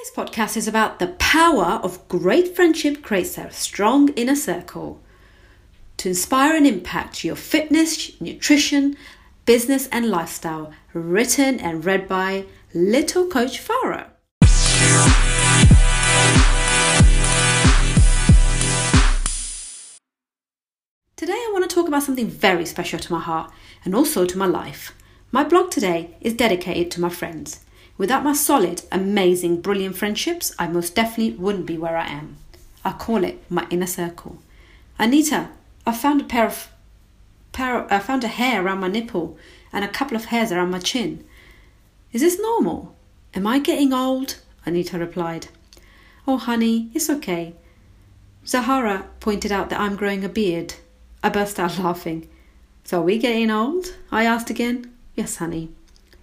Today's podcast is about the power of great friendship creates a strong inner circle to inspire and impact your fitness, nutrition, business, and lifestyle. Written and read by Little Coach Farah. Today, I want to talk about something very special to my heart and also to my life. My blog today is dedicated to my friends. Without my solid, amazing, brilliant friendships, I most definitely wouldn't be where I am. I call it my inner circle. Anita, I found a pair of pair, I found a hair around my nipple and a couple of hairs around my chin. Is this normal? Am I getting old? Anita replied. Oh, honey, it's okay. Zahara pointed out that I'm growing a beard. I burst out laughing. So are we getting old? I asked again. Yes, honey,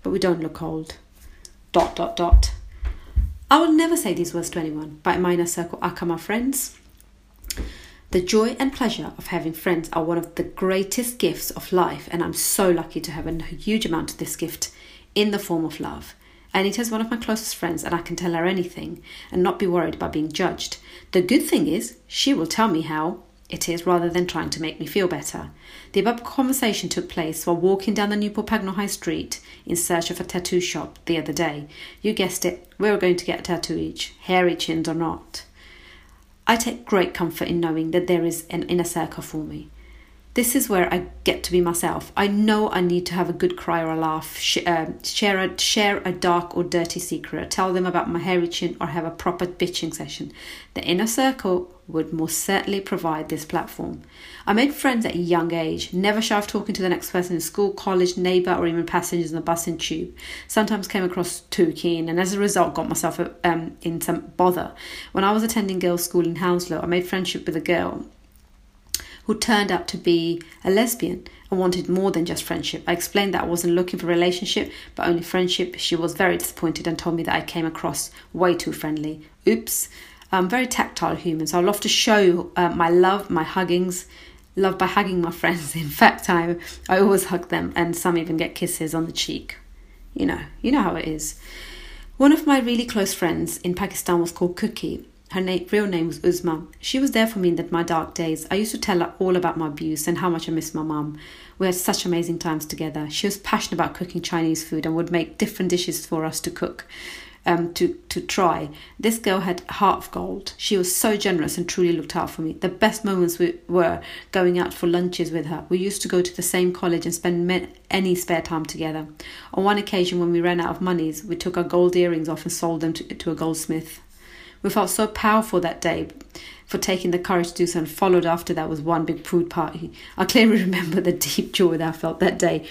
but we don't look old dot dot dot. I will never say these words to anyone, but in my inner circle are my friends. The joy and pleasure of having friends are one of the greatest gifts of life, and I'm so lucky to have a huge amount of this gift in the form of love. Anita's one of my closest friends, and I can tell her anything and not be worried about being judged. The good thing is, she will tell me how, it is rather than trying to make me feel better. The above conversation took place while walking down the Newport Pagnell High Street in search of a tattoo shop the other day. You guessed it, we were going to get a tattoo each, hairy chins or not. I take great comfort in knowing that there is an inner circle for me. This is where I get to be myself. I know I need to have a good cry or a laugh, sh- uh, share, a, share a dark or dirty secret, tell them about my hairy chin, or have a proper bitching session. The inner circle would most certainly provide this platform. I made friends at a young age, never shy of talking to the next person in school, college, neighbour, or even passengers on the bus and tube. Sometimes came across too keen, and as a result, got myself um, in some bother. When I was attending girls' school in Hounslow, I made friendship with a girl who turned out to be a lesbian and wanted more than just friendship. I explained that I wasn't looking for a relationship, but only friendship. She was very disappointed and told me that I came across way too friendly. Oops. I'm very tactile human, so I love to show uh, my love, my huggings, love by hugging my friends. In fact, I I always hug them, and some even get kisses on the cheek. You know, you know how it is. One of my really close friends in Pakistan was called Cookie, her na- real name was Uzma. She was there for me in that my dark days. I used to tell her all about my abuse and how much I miss my mum. We had such amazing times together. She was passionate about cooking Chinese food and would make different dishes for us to cook, um, to, to try. This girl had heart of gold. She was so generous and truly looked out for me. The best moments we were going out for lunches with her. We used to go to the same college and spend any spare time together. On one occasion, when we ran out of monies, we took our gold earrings off and sold them to, to a goldsmith. We felt so powerful that day for taking the courage to do so and followed after that was one big prude party. I clearly remember the deep joy that I felt that day.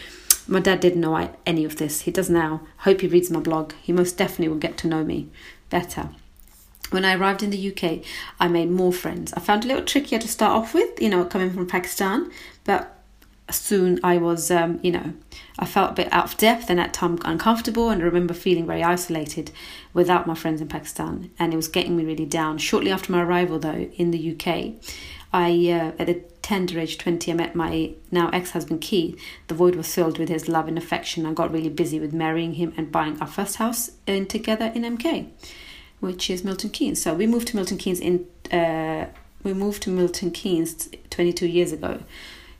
My dad didn't know I, any of this. He does now. Hope he reads my blog. He most definitely will get to know me better. When I arrived in the UK, I made more friends. I found a little trickier to start off with, you know, coming from Pakistan, but soon I was, um, you know, I felt a bit out of depth and at times uncomfortable. And I remember feeling very isolated without my friends in Pakistan, and it was getting me really down. Shortly after my arrival, though, in the UK, I uh, at a tender age 20 i met my now ex-husband keith the void was filled with his love and affection i got really busy with marrying him and buying our first house in together in mk which is milton keynes so we moved to milton keynes in uh, we moved to milton keynes 22 years ago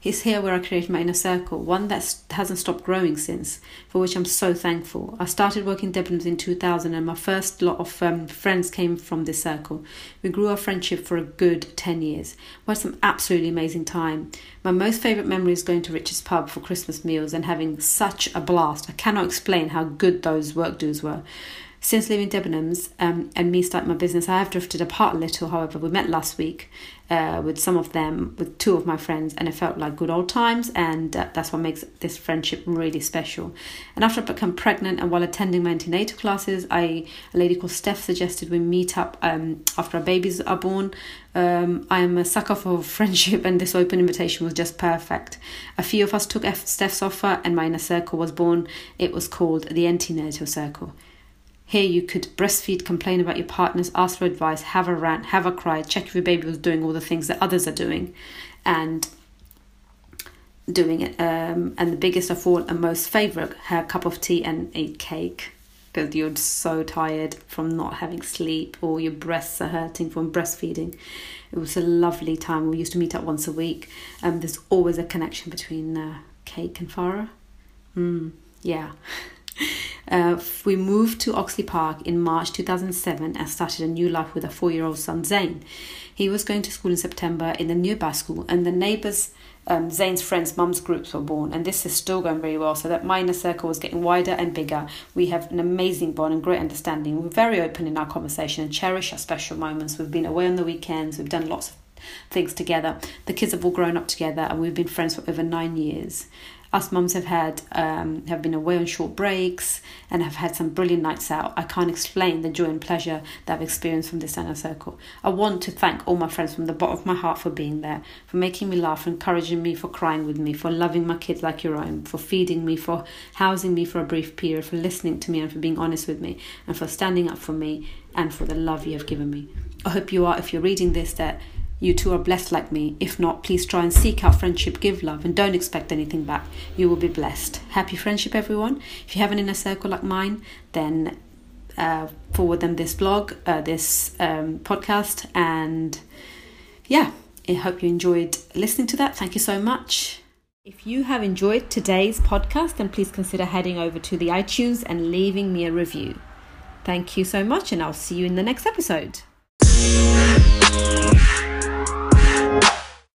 it's here where I created my inner circle, one that hasn't stopped growing since, for which I'm so thankful. I started working Debenhams in 2000, and my first lot of um, friends came from this circle. We grew our friendship for a good 10 years. We had some absolutely amazing time. My most favourite memory is going to Richard's Pub for Christmas meals and having such a blast. I cannot explain how good those work dues were. Since leaving Debenhams um, and me starting my business, I have drifted apart a little. However, we met last week uh, with some of them, with two of my friends, and it felt like good old times. And uh, that's what makes this friendship really special. And after I became pregnant and while attending my antenatal classes, I a lady called Steph suggested we meet up um, after our babies are born. Um, I am a sucker for friendship, and this open invitation was just perfect. A few of us took Steph's offer, and my inner circle was born. It was called the Antenatal Circle. Here you could breastfeed, complain about your partners, ask for advice, have a rant, have a cry, check if your baby was doing all the things that others are doing, and doing it. Um, and the biggest of all and most favourite, her cup of tea and a cake. because you're so tired from not having sleep or your breasts are hurting from breastfeeding. It was a lovely time. We used to meet up once a week. Um, there's always a connection between uh, Cake and Farah. Mm, yeah. Uh, we moved to Oxley Park in March 2007 and started a new life with a four year old son, Zane. He was going to school in September in the nearby school, and the neighbours, um, Zayn's friends' mums' groups were born, and this is still going very well. So that minor circle was getting wider and bigger. We have an amazing bond and great understanding. We're very open in our conversation and cherish our special moments. We've been away on the weekends, we've done lots of things together. The kids have all grown up together, and we've been friends for over nine years us mums have had um, have been away on short breaks and have had some brilliant nights out. I can't explain the joy and pleasure that I've experienced from this inner circle. I want to thank all my friends from the bottom of my heart for being there, for making me laugh, for encouraging me, for crying with me, for loving my kids like your own, for feeding me, for housing me for a brief period, for listening to me and for being honest with me, and for standing up for me and for the love you have given me. I hope you are, if you're reading this, that you too are blessed like me. If not, please try and seek out friendship, give love, and don't expect anything back. You will be blessed. Happy friendship, everyone. If you have an inner circle like mine, then uh, forward them this blog, uh, this um, podcast, and yeah, I hope you enjoyed listening to that. Thank you so much. If you have enjoyed today's podcast, then please consider heading over to the iTunes and leaving me a review. Thank you so much, and I'll see you in the next episode.